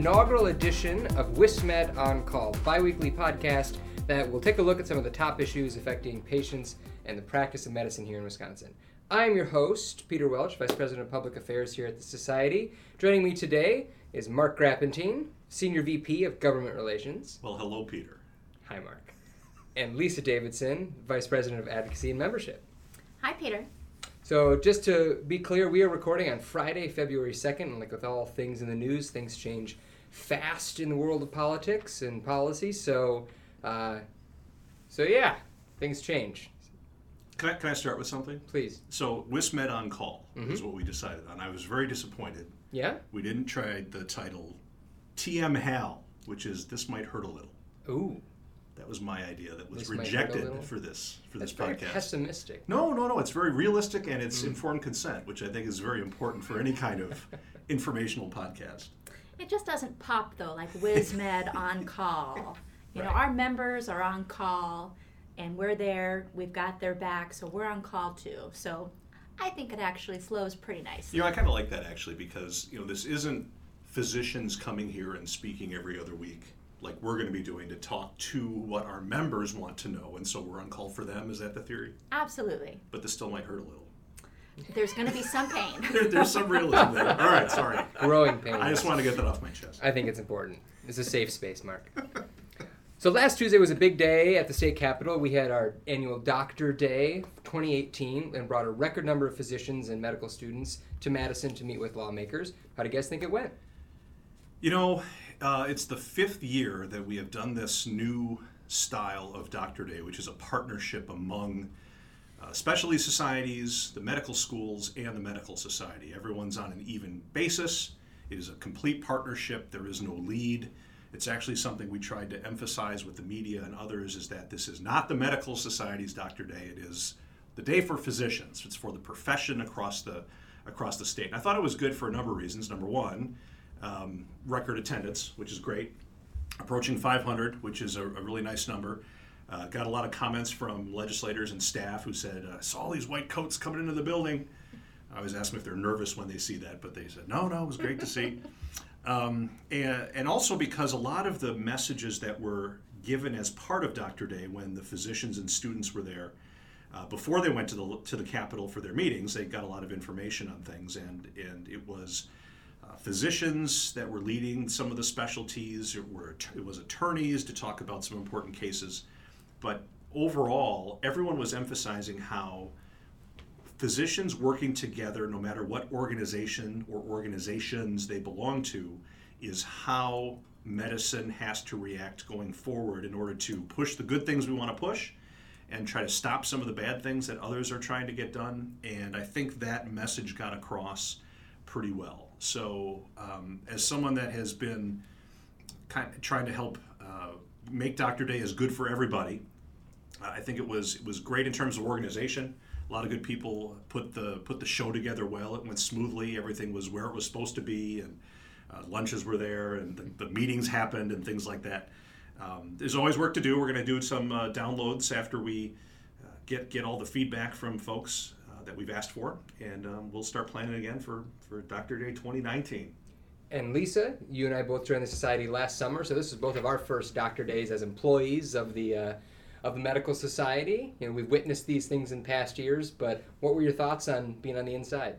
Wisconsin Medical Society inaugural edition of WisMed On Call, bi-weekly podcast that will take a look at some of the top issues affecting patients and the practice of medicine here in Wisconsin. I'm your host, Peter Welch, Vice President of Public Affairs here at the Society. Joining me today is Mark Grappentine, Senior VP of Government Relations. Well, hello, Peter. Hi, Mark. And Lisa Davidson, Vice President of Advocacy and Membership. Hi, Peter. So, just to be clear, we are recording on Friday, February 2nd, and like with all things in the news, things change fast in the world of politics and policy. So, uh, so yeah, things change. Can I, can I start with something? Please. So, WisMed on Call is what we decided on. I was very disappointed. Yeah? We didn't try the title TM Hal, which is This Might Hurt a Little. Ooh, That was my idea that was This rejected for this for that's this very podcast. pessimistic. No, no, no. It's very realistic and it's informed consent, which I think is very important for any kind of informational podcast. It just doesn't pop though, like WisMed on call. You know, our members are on call and we're there, we've got their back, so we're on call too. So I think it actually flows pretty nice. You know, I kind of like that actually because you know this isn't physicians coming here and speaking every other week like we're going to be doing to talk to what our members want to know, and so we're on call for them. Is that the theory? Absolutely. But this still might hurt a little. There's going to be some pain. There, there's some realism there. All right, sorry. Growing pain. I just want to get that off my chest. I think it's important. It's a safe space, Mark. So last Tuesday was a big day at the state capitol. We had our annual Doctor Day 2018 and brought a record number of physicians and medical students to Madison to meet with lawmakers. How do you guys think it went? You know, uh, it's the fifth year that we have done this new style of Doctor Day, which is a partnership among uh, specialty societies, the medical schools, and the medical society. Everyone's on an even basis. It is a complete partnership. There is no lead. It's actually something we tried to emphasize with the media and others is that this is not the medical society's Doctor Day. It is the day for physicians. It's for the profession across the across the state. And I thought it was good for a number of reasons. Number one, um, record attendance, which is great, approaching 500, which is a, a really nice number. Uh, got a lot of comments from legislators and staff who said, I "Saw all these white coats coming into the building." I always ask them if they're nervous when they see that, but they said, "No, no, it was great to see." Um, and, and also because a lot of the messages that were given as part of Dr. Day when the physicians and students were there, uh, before they went to the to the Capitol for their meetings, they got a lot of information on things, and and it was uh, physicians that were leading some of the specialties. It were it was attorneys to talk about some important cases, but overall, everyone was emphasizing how physicians working together, no matter what organization or organizations they belong to, is how medicine has to react going forward in order to push the good things we want to push and try to stop some of the bad things that others are trying to get done. And I think that message got across pretty well. So, um, as someone that has been kind of trying to help uh, make Doctor Day as good for everybody, I think it was it was great in terms of organization. A lot of good people put the put the show together well. It went smoothly. Everything was where it was supposed to be, and uh, lunches were there, and the, the meetings happened, and things like that. Um, there's always work to do. We're going to do some uh, downloads after we uh, get get all the feedback from folks uh, that we've asked for, and um, we'll start planning again for for Doctor Day 2019. And Lisa, you and I both joined the society last summer, so this is both of our first Doctor Days as employees of the uh, of the medical society. You know, we've witnessed these things in past years, but what were your thoughts on being on the inside?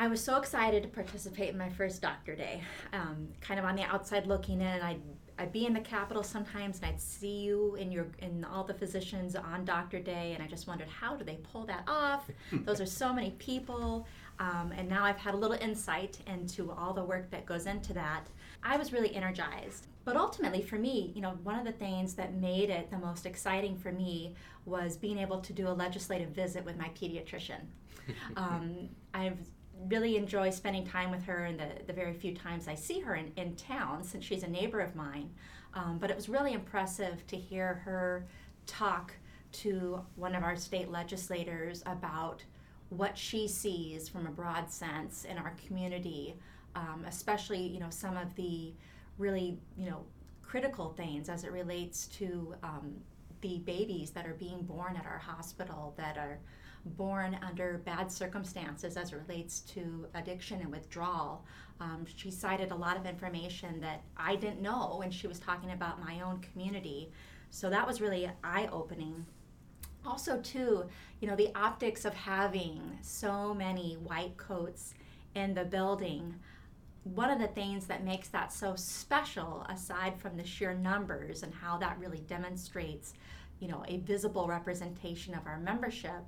I was so excited to participate in my first doctor day. Um, kind of on the outside looking in, I'd, I'd be in the Capitol sometimes and I'd see you in your and all the physicians on doctor day, and I just wondered how do they pull that off? Those are so many people, um, and now I've had a little insight into all the work that goes into that. I was really energized. But ultimately, for me, you know, one of the things that made it the most exciting for me was being able to do a legislative visit with my pediatrician. um, I've really enjoy spending time with her and the, the very few times I see her in, in town since she's a neighbor of mine. Um, but it was really impressive to hear her talk to one of our state legislators about what she sees from a broad sense in our community, um, especially you know some of the really you know critical things as it relates to um, the babies that are being born at our hospital that are born under bad circumstances as it relates to addiction and withdrawal. Um, she cited a lot of information that I didn't know when she was talking about my own community. So that was really eye opening. Also, too, you know, the optics of having so many white coats in the building. One of the things that makes that so special, aside from the sheer numbers and how that really demonstrates, you know, a visible representation of our membership,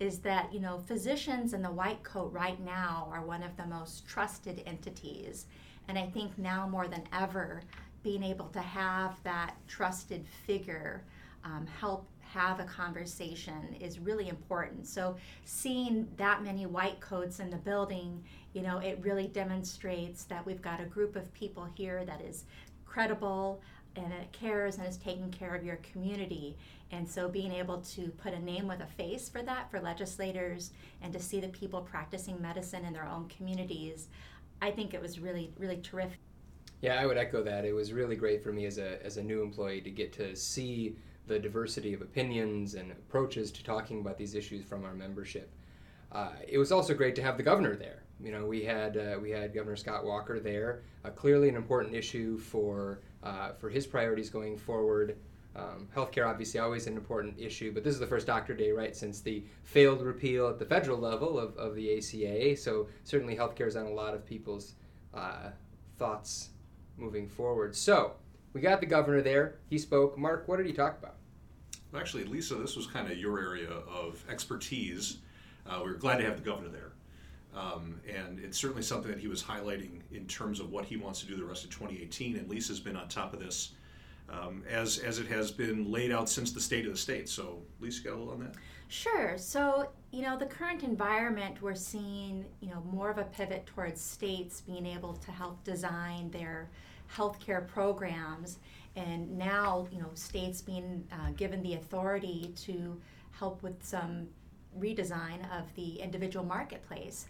is that you know physicians in the white coat right now are one of the most trusted entities and i think now more than ever being able to have that trusted figure um, help have a conversation is really important so seeing that many white coats in the building you know it really demonstrates that we've got a group of people here that is credible and it cares and is taking care of your community. And so being able to put a name with a face for that for legislators and to see the people practicing medicine in their own communities, I think it was really, really terrific. Yeah, I would echo that. It was really great for me as a, as a new employee to get to see the diversity of opinions and approaches to talking about these issues from our membership. Uh, it was also great to have the governor there. You know, we had uh, we had Governor Scott Walker there. Uh, clearly, an important issue for uh, for his priorities going forward. Um, healthcare, obviously, always an important issue, but this is the first Doctor Day, right, since the failed repeal at the federal level of, of the ACA. So, certainly, healthcare is on a lot of people's uh, thoughts moving forward. So, we got the governor there. He spoke. Mark, what did he talk about? Actually, Lisa, this was kind of your area of expertise. Uh, we were glad to have the governor there. Um, and it's certainly something that he was highlighting in terms of what he wants to do the rest of 2018. And Lisa's been on top of this um, as, as it has been laid out since the state of the state. So, Lisa, got a little on that? Sure. So, you know, the current environment, we're seeing, you know, more of a pivot towards states being able to help design their healthcare programs. And now, you know, states being uh, given the authority to help with some redesign of the individual marketplace.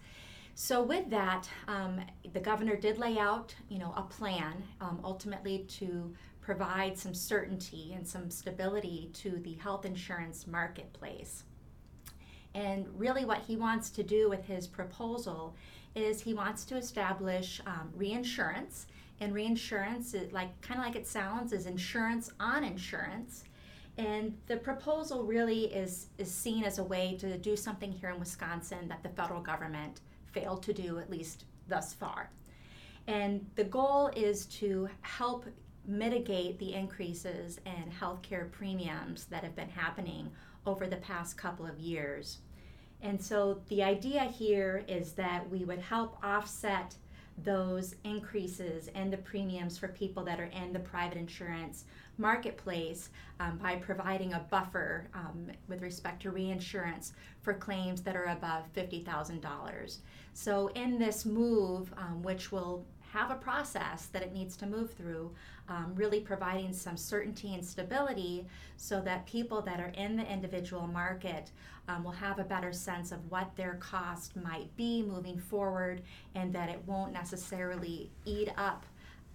So with that, um, the governor did lay out, you know, a plan um, ultimately to provide some certainty and some stability to the health insurance marketplace. And really, what he wants to do with his proposal is he wants to establish um, reinsurance. And reinsurance, is like kind of like it sounds, is insurance on insurance. And the proposal really is, is seen as a way to do something here in Wisconsin that the federal government failed to do, at least thus far. And the goal is to help mitigate the increases in healthcare premiums that have been happening over the past couple of years. And so the idea here is that we would help offset those increases in the premiums for people that are in the private insurance marketplace um, by providing a buffer um, with respect to reinsurance for claims that are above $50,000. So, in this move, um, which will have a process that it needs to move through, um, really providing some certainty and stability so that people that are in the individual market um, will have a better sense of what their cost might be moving forward and that it won't necessarily eat up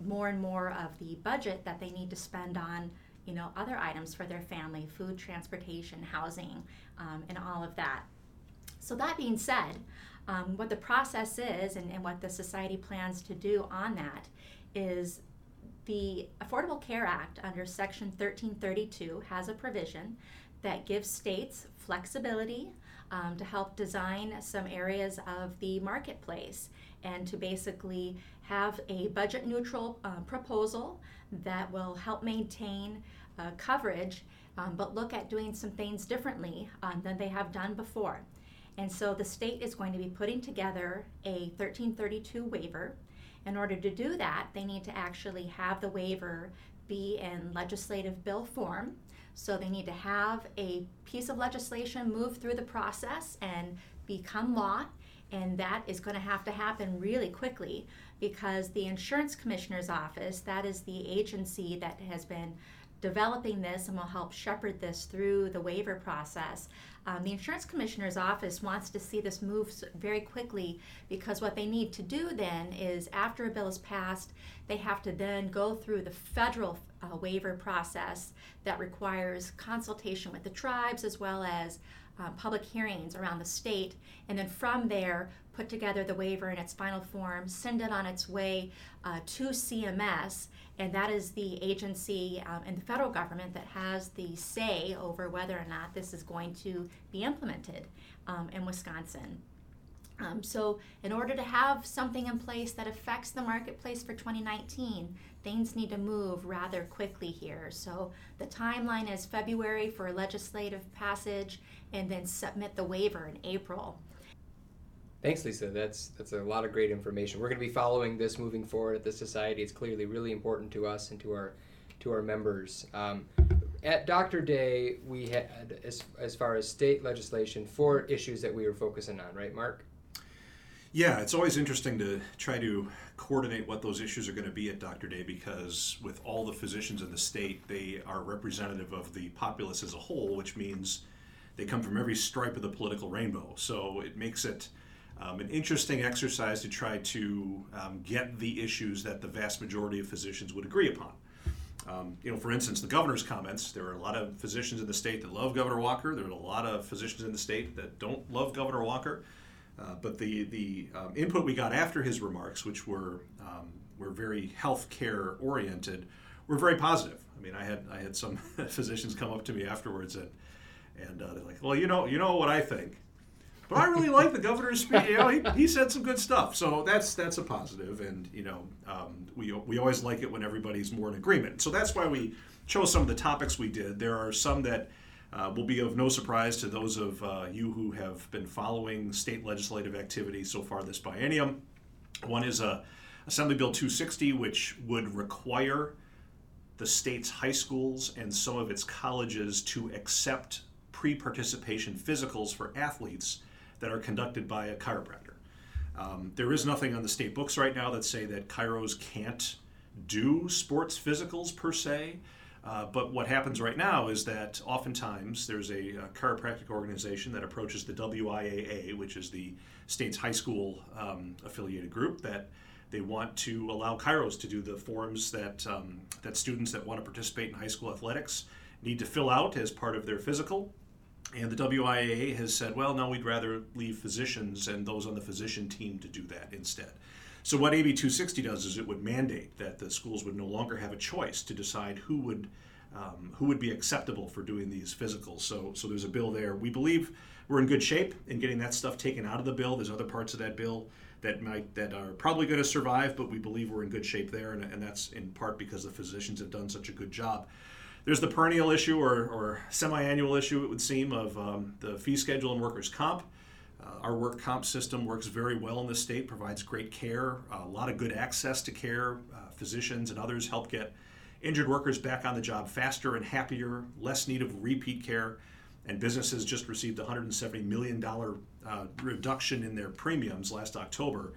more and more of the budget that they need to spend on you know other items for their family food transportation housing um, and all of that. So that being said um, what the process is and, and what the society plans to do on that is the affordable care act under section 1332 has a provision that gives states flexibility um, to help design some areas of the marketplace and to basically have a budget neutral uh, proposal that will help maintain uh, coverage, um, but look at doing some things differently um, than they have done before. And so the state is going to be putting together a 1332 waiver. In order to do that, they need to actually have the waiver be in legislative bill form. So they need to have a piece of legislation move through the process and become law. And that is going to have to happen really quickly because the insurance commissioner's office, that is the agency that has been developing this and will help shepherd this through the waiver process. Um, the insurance commissioner's office wants to see this move very quickly because what they need to do then is after a bill is passed, they have to then go through the federal uh, waiver process that requires consultation with the tribes as well as uh, public hearings around the state, and then from there, put together the waiver in its final form, send it on its way uh, to CMS, and that is the agency um, in the federal government that has the say over whether or not this is going to be implemented um, in Wisconsin. Um, so, in order to have something in place that affects the marketplace for 2019, things need to move rather quickly here. So, the timeline is February for legislative passage and then submit the waiver in April. Thanks, Lisa. That's that's a lot of great information. We're going to be following this moving forward at the society. It's clearly really important to us and to our to our members. Um, at Dr. Day, we had as as far as state legislation four issues that we were focusing on, right, Mark? Yeah, it's always interesting to try to coordinate what those issues are going to be at Dr. Day because with all the physicians in the state, they are representative of the populace as a whole, which means they come from every stripe of the political rainbow. So it makes it um, an interesting exercise to try to um, get the issues that the vast majority of physicians would agree upon. Um, you know, for instance, the governor's comments. There are a lot of physicians in the state that love Governor Walker. There are a lot of physicians in the state that don't love Governor Walker. Uh, but the the um, input we got after his remarks, which were um, were very healthcare oriented, were very positive. I mean, I had I had some physicians come up to me afterwards and and uh, they're like, "Well, you know, you know what I think." But I really like the governor's speech. You know, he, he said some good stuff, so that's that's a positive. and you know, um, we we always like it when everybody's more in agreement. So that's why we chose some of the topics we did. There are some that uh, will be of no surprise to those of uh, you who have been following state legislative activity so far this biennium. One is uh, Assembly Bill 260, which would require the state's high schools and some of its colleges to accept pre participation physicals for athletes that are conducted by a chiropractor. Um, there is nothing on the state books right now that say that chiros can't do sports physicals per se. Uh, but what happens right now is that oftentimes there's a, a, chiropractic organization that approaches the WIAA, which is the state's high school um, affiliated group, that they want to allow chiros to do the forms that um, that students that want to participate in high school athletics need to fill out as part of their physical. And the WIAA has said, well, no, we'd rather leave physicians and those on the physician team to do that instead. So what AB 260 does is it would mandate that the schools would no longer have a choice to decide who would um, who would be acceptable for doing these physicals. So so there's a bill there. We believe we're in good shape in getting that stuff taken out of the bill. There's other parts of that bill that might that are probably going to survive, but we believe we're in good shape there, and, and that's in part because the physicians have done such a good job. There's the perennial issue or, or semi-annual issue, it would seem, of um, the fee schedule and workers' comp. Uh, our work comp system works very well in the state, provides great care, a lot of good access to care. Uh, physicians and others help get injured workers back on the job faster and happier, less need of repeat care. And businesses just received $170 million uh, reduction in their premiums last October.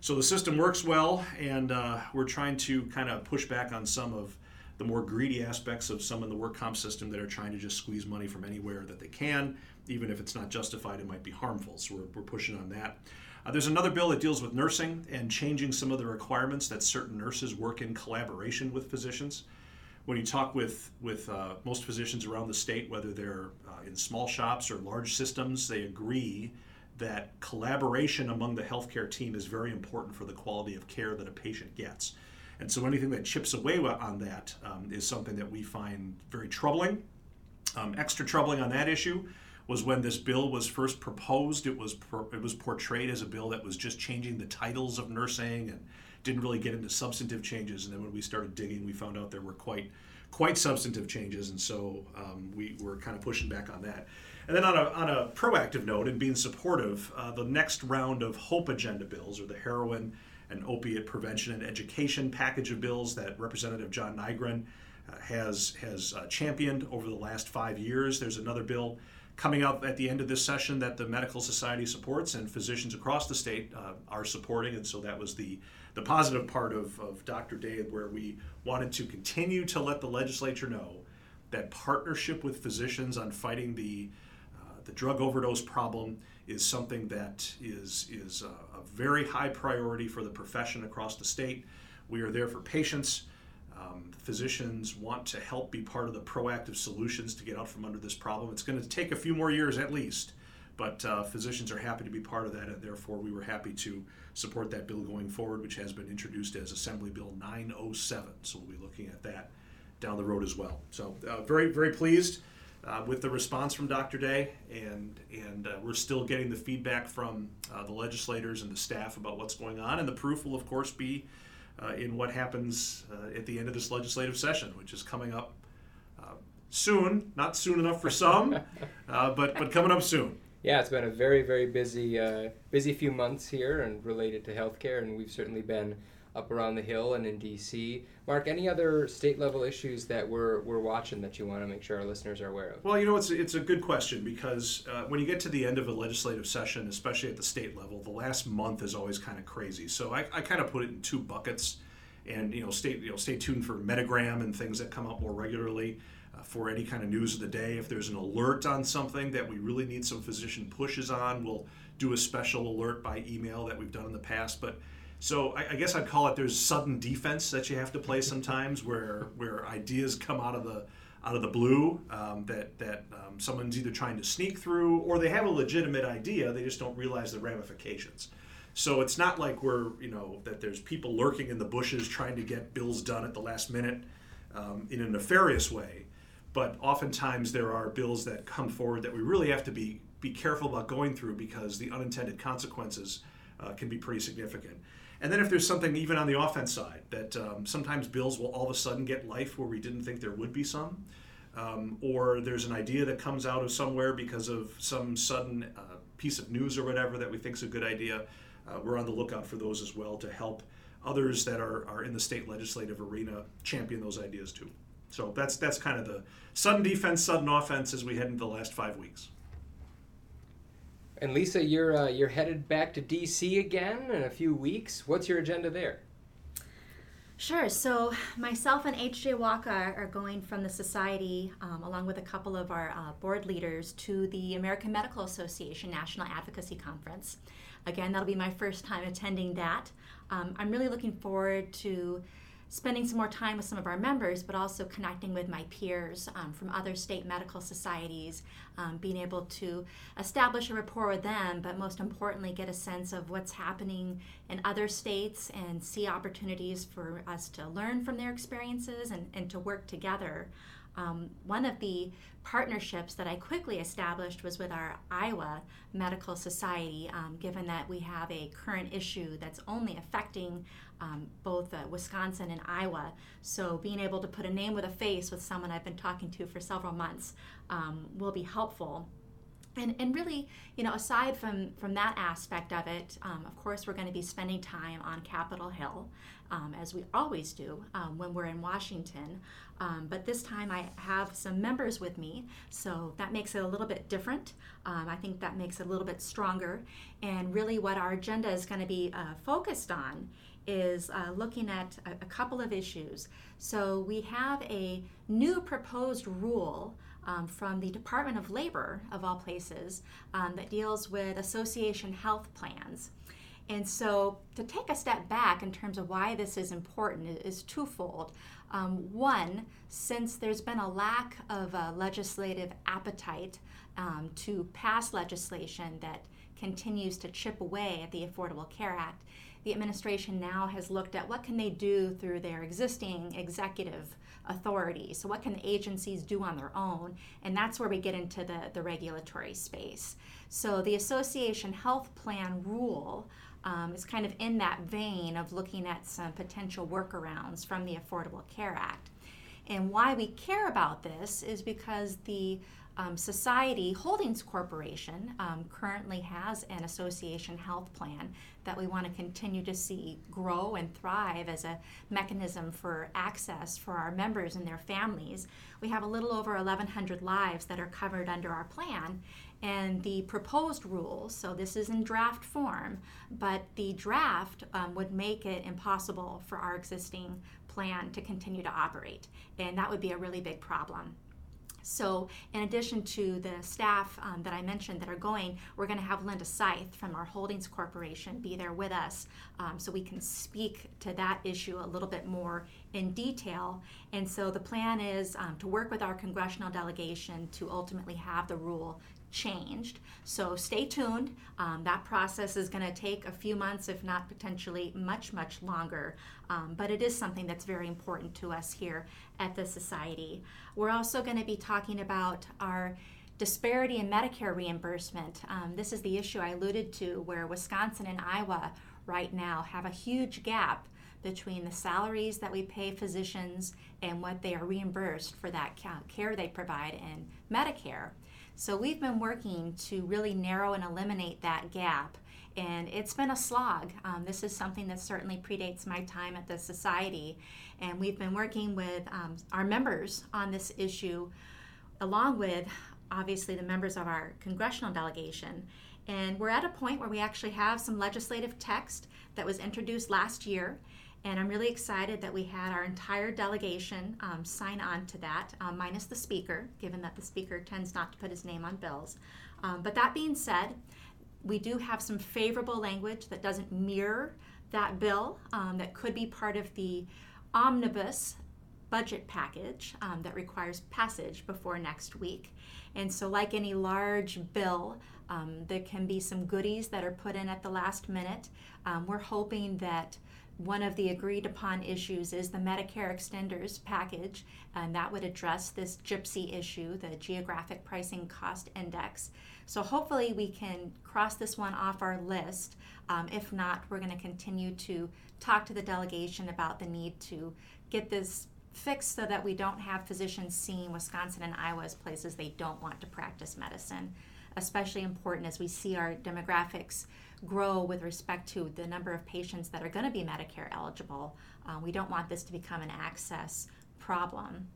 So the system works well, and uh, we're trying to kind of push back on some of the more greedy aspects of some in the work comp system that are trying to just squeeze money from anywhere that they can even if it's not justified, it might be harmful. So we're, we're pushing on that. Uh, there's another bill that deals with nursing and changing some of the requirements that certain nurses work in collaboration with physicians. When you talk with, with uh, most physicians around the state, whether they're uh, in small shops or large systems, they agree that collaboration among the healthcare team is very important for the quality of care that a patient gets. And so anything that chips away on that um, is something that we find very troubling. Um, extra troubling on that issue was when this bill was first proposed. It was it was portrayed as a bill that was just changing the titles of nursing and didn't really get into substantive changes. And then when we started digging, we found out there were quite quite substantive changes, and so um, we were kind of pushing back on that. And then on a, on a proactive note and being supportive, uh, the next round of HOPE agenda bills, or the heroin and opiate prevention and education package of bills that Representative John Nygren uh, has has uh, championed over the last five years. There's another bill coming up at the end of this session that the Medical Society supports and physicians across the state uh, are supporting. And so that was the, the positive part of, of Dr. Day, where we wanted to continue to let the legislature know that partnership with physicians on fighting the, uh, the drug overdose problem is something that is, is a, a, very high priority for the profession across the state. We are there for patients. Um, physicians want to help be part of the proactive solutions to get out from under this problem. It's going to take a few more years at least, but uh, physicians are happy to be part of that, and therefore we were happy to support that bill going forward, which has been introduced as Assembly Bill 907. So we'll be looking at that down the road as well. So uh, very, very pleased uh, with the response from Dr. Day, and and uh, we're still getting the feedback from uh, the legislators and the staff about what's going on, and the proof will of course be uh, in what happens uh, at the end of this legislative session, which is coming up soon. Not soon enough for some, but but coming up soon. Yeah, it's been a very very busy busy few months here and related to healthcare, and we've certainly been up around the hill and in DC. Mark, any other state level issues that we're, we're watching that you want to make sure our listeners are aware of? Well, you know, it's, it's a good question because uh, when you get to the end of a legislative session, especially at the state level, the last month is always kind of crazy. So I, I kind of put it in two buckets. And you know, stay you know, stay tuned for Medigram and things that come up more regularly uh, for any kind of news of the day. If there's an alert on something that we really need some physician pushes on, we'll do a special alert by email that we've done in the past. But so I, I, guess I'd call it there's sudden defense that you have to play sometimes, where where ideas come out of the out of the blue um, that that um, someone's either trying to sneak through or they have a legitimate idea, they just don't realize the ramifications. So it's not like we're you know that there's people lurking in the bushes trying to get bills done at the last minute um, in a nefarious way, but oftentimes there are bills that come forward that we really have to be be careful about going through because the unintended consequences uh, can be pretty significant. And then if there's something even on the offense side that um, sometimes bills will all of a sudden get life where we didn't think there would be some, um, or there's an idea that comes out of somewhere because of some sudden uh, piece of news or whatever that we think is a good idea, uh, we're on the lookout for those as well to help others that are, are in the state legislative arena champion those ideas too. So that's that's kind of the sudden defense, sudden offense as we head into the last five weeks. And Lisa, you're uh, you're headed back to DC again in a few weeks. What's your agenda there? Sure. So myself and H.J. Waka are going from the society, um, along with a couple of our uh, board leaders, to the American Medical Association National Advocacy Conference. Again, that'll be my first time attending that. Um, I'm really looking forward to spending some more time with some of our members, but also connecting with my peers um, from other state medical societies, um, being able to establish a rapport with them, but most importantly, get a sense of what's happening in other states and see opportunities for us to learn from their experiences and, and to work together. Um, one of the partnerships that I quickly established was with our Iowa Medical Society, um, given that we have a current issue that's only affecting um, both uh, Wisconsin and Iowa. So, being able to put a name with a face with someone I've been talking to for several months um, will be helpful. And, and really, you know, aside from, from that aspect of it, um, of course, we're going to be spending time on Capitol Hill, um, as we always do um, when we're in Washington. Um, but this time I have some members with me, so that makes it a little bit different. Um, I think that makes it a little bit stronger. And really, what our agenda is going to be uh, focused on is uh, looking at a, a, couple of issues. So, we have a new proposed rule. Um, from the Department of Labor, of all places, um, that deals with association health plans. And so, to take a step back in terms of why this is important is twofold. Um, one, since there's been a lack of uh, legislative appetite um, to pass legislation that continues to chip away at the Affordable Care Act, the administration now has looked at what can they do through their existing executive authority. So what can the agencies do on their own? And that's where we get into the, the regulatory space. So the association health plan rule um, is kind of in that vein of looking at some potential workarounds from the Affordable Care Act. And why we care about this is because the um, Society Holdings Corporation um, currently has an association health plan that we want to continue to see grow and thrive as a mechanism for access for our members and their families. We have a little over 1,100 lives that are covered under our plan, and the proposed rules, so this is in draft form, but the draft um, would make it impossible for our existing plan to continue to operate, and that would be a really big problem. So, in addition to the staff um, that I mentioned that are going, we're going to have Linda Scythe from our Holdings Corporation be there with us um, so we can speak to that issue a little bit more in detail. And so, the plan is um, to work with our congressional delegation to ultimately have the rule changed. So stay tuned. Um, that process is going to take a few months, if not potentially much, much longer. Um, but it is something that's very important to us here at the Society. We're also going to be talking about our disparity in Medicare reimbursement. Um, this is the issue I alluded to, where Wisconsin and Iowa right now have a huge gap between the salaries that we pay physicians and what they are reimbursed for that care they provide in Medicare. So we've been working to really narrow and eliminate that gap. And it's been a slog. Um, this is something that certainly predates my time at the Society. And we've been working with um, our members on this issue, along with obviously the members of our congressional delegation. And we're at a point where we actually have some legislative text that was introduced last year and I'm really excited that we had our entire delegation um, sign on to that, um, minus the speaker, given that the speaker tends not to put his name on bills. Um, but that being said, we do have some favorable language that doesn't mirror that bill um, that could be part of the omnibus budget package um, that requires passage before next week. And so, like any large bill, um, there can be some goodies that are put in at the last minute. we're hoping that one of the agreed upon issues is the Medicare extenders package, and that would address this gypsy issue, the geographic pricing cost index. So hopefully we can cross this one off our list. Um, if not, we're going to continue to talk to the delegation about the need to get this fixed so that we don't have physicians seeing Wisconsin and Iowa as places they don't want to practice medicine. Especially important as we see our demographics grow with respect to the number of patients that are going to be Medicare eligible. Uh, we don't want this to become an access problem.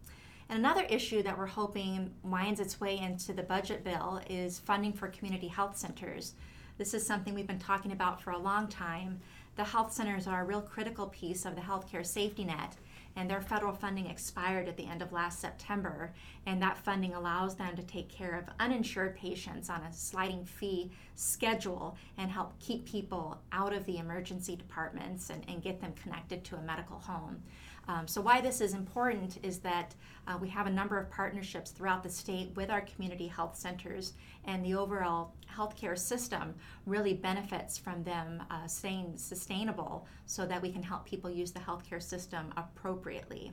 And another issue that we're hoping winds its way into the budget bill is funding for community health centers. This is something we've been talking about for a long time. The health centers are a real critical piece of the healthcare safety net and their federal funding expired at the end of last September. And that funding allows them to take care of uninsured patients on a sliding fee schedule and help keep people out of the emergency departments and, and get them connected to a medical home. Um, so, why this is important is that uh, we have a number of partnerships throughout the state with our community health centers, and the overall healthcare system really benefits from them uh, staying sustainable so that we can help people use the healthcare system appropriately.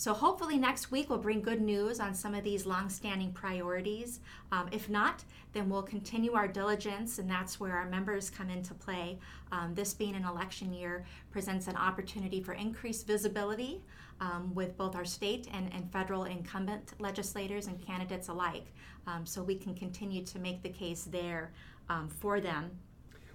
So hopefully next week we'll bring good news on some of these long-standing priorities. Um, if not, then we'll continue our diligence, and that's where our members come into play. Um, this being an election year presents an opportunity for increased visibility um, with both our state and, and federal incumbent legislators and candidates alike. Um, so we can continue to make the case there um, for them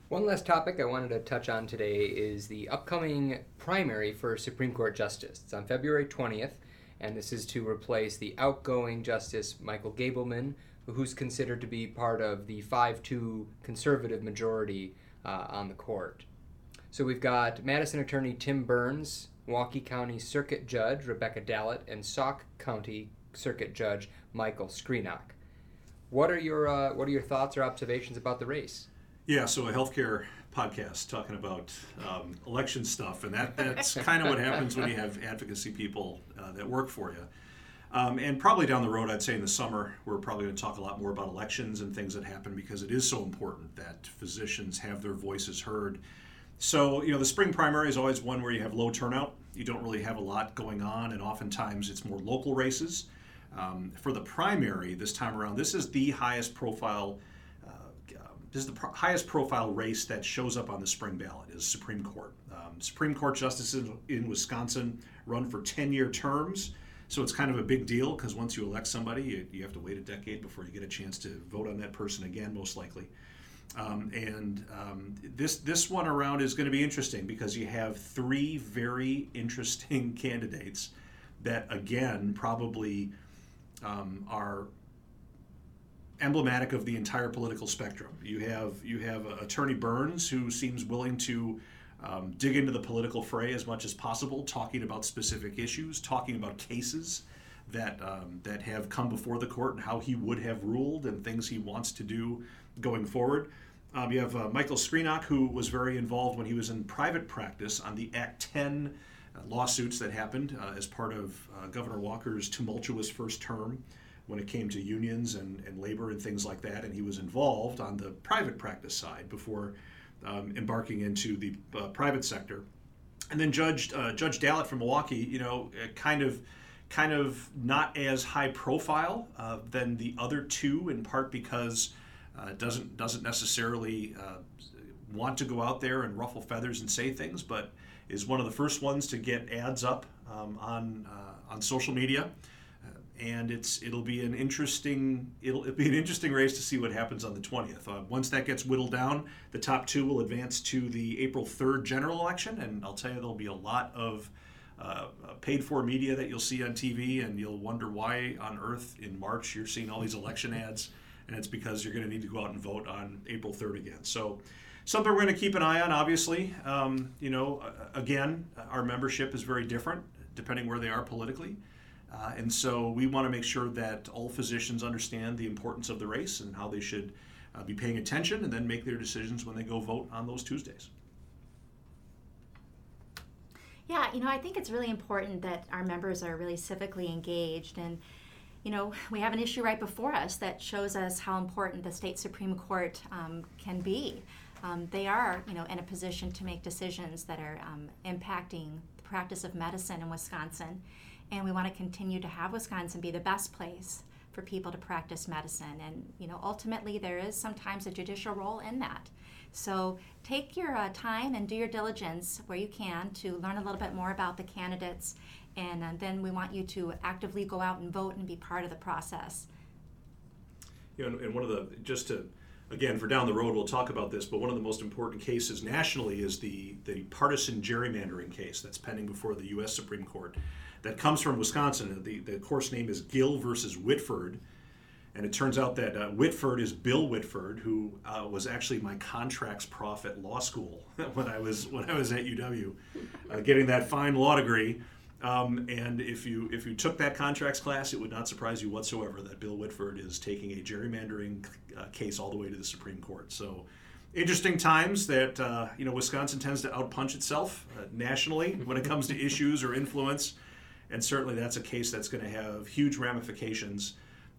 one last topic I wanted to touch on today is the upcoming primary for Supreme Court Justice. It's on February 20th, and this is to replace the outgoing Justice Michael Gableman, who's considered to be part of the 5 2 conservative majority uh, on the court. So we've got Madison attorney Tim Burns, Milwaukee County Circuit Judge Rebecca Dallet, and Sauk County Circuit Judge Michael Screnock. What are your uh, what are your thoughts or observations about the race? Yeah, so a healthcare podcast talking about um, election stuff, and that, that's kind of what happens when you have advocacy people uh, that work for you. Um, and probably down the road, I'd say in the summer, we're probably going to talk a lot more about elections and things that happen because it is so important that physicians have their voices heard. So, you know, the spring primary is always one where you have low turnout. You don't really have a lot going on, and oftentimes it's more local races. Um, for the primary this time around, this is the highest profile this is the pro- highest profile race that shows up on the spring ballot is Supreme Court. Um, Supreme Court justices in Wisconsin run for 10-year terms, so it's kind of a big deal because once you elect somebody, you, you, have to wait a decade before you get a chance to vote on that person again, most likely. Um, and um, this this one around is going to be interesting because you have three very interesting candidates that again probably um, are emblematic of the entire political spectrum. You have you have uh, Attorney Burns, who seems willing to um, dig into the political fray as much as possible, talking about specific issues, talking about cases. that um, that have come before the court and how he would have ruled and things he wants to do going forward. Um, you have uh, Michael Screnock, who was very involved when he was in private practice on the Act 10 uh, lawsuits that happened uh, as part of uh, Governor Walker's tumultuous first term when it came to unions and, and labor and things like that. And he was involved on the private practice side before um, embarking into the uh, private sector. And then Judge uh, Judge Dallet from Milwaukee, you know, kind of kind of not as high profile uh, than the other two, in part because uh, doesn't doesn't necessarily uh, want to go out there and ruffle feathers and say things, but is one of the first ones to get ads up um, on uh, on social media. And it's it'll be an interesting it'll, it'll, be an interesting race to see what happens on the 20th. Uh, once that gets whittled down, the top two will advance to the April 3rd general election, and I'll tell you there'll be a lot of uh, paid for media that you'll see on TV, and you'll wonder why on earth in March you're seeing all these election ads, and it's because you're going to need to go out and vote on April 3rd again. So, something we're going to keep an eye on, obviously. Um, you know, again, our membership is very different depending where they are politically. Uh, and so we want to make sure that all physicians understand the importance of the race and how they should uh, be paying attention and then make their decisions when they go vote on those Tuesdays. Yeah, you know, I think it's really important that our members are really civically engaged and you know, we have an issue right before us that shows us how important the state Supreme Court um, can be. Um, they are, you know, in a position to make decisions that are um, impacting the practice of medicine in Wisconsin, and we want to continue to have Wisconsin be the best place for people to practice medicine. And you know, ultimately, there is sometimes a judicial role in that. So take your uh, time and do your diligence where you can to learn a little bit more about the candidates, and uh, then we want you to actively go out and vote and be part of the process. You know, and one of the just to again for down the road we'll talk about this, but one of the most important cases nationally is the the partisan gerrymandering case that's pending before the U.S. Supreme Court that comes from Wisconsin. The the course name is Gill versus Whitford and it turns out that uh, Whitford is Bill Whitford, who uh, was actually my contracts prof at law school when I was when I was at UW, uh, getting that fine law degree. Um, and if you if you took that contracts class, it would not surprise you whatsoever that Bill Whitford is taking a gerrymandering uh, case all the way to the Supreme Court. So interesting times that uh, you know Wisconsin tends to outpunch itself uh, nationally when it comes to issues or influence, and certainly that's a case that's going to have huge ramifications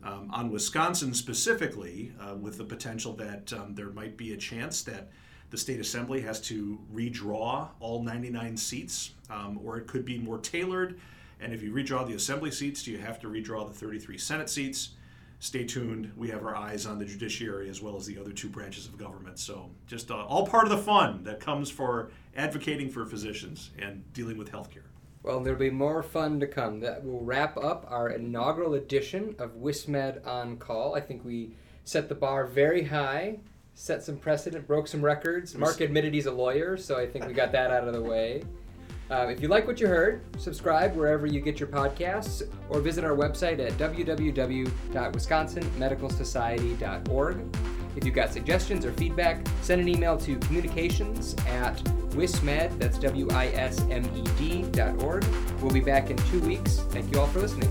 um, on Wisconsin specifically, uh, with the potential that um, there might be a chance that the state assembly has to redraw all 99 seats, um, or it could be more tailored. And if you redraw the assembly seats, do you have to redraw the 33 Senate seats? Stay tuned. We have our eyes on the judiciary as well as the other two branches of government. So, just uh, all part of the fun that comes for advocating for physicians and dealing with healthcare. Well, there'll be more fun to come. That will wrap up our inaugural edition of WisMed on Call. I think we set the bar very high, set some precedent, broke some records. Mark admitted he's a lawyer, so I think we got that out of the way. Uh, if you like what you heard, subscribe wherever you get your podcasts or visit our website at www.wisconsinmedicalsociety.org. If you've got suggestions or feedback, send an email to communications at wismed, that's W-I-S-M-E-D dot org. We'll be back in two weeks. Thank you all for listening.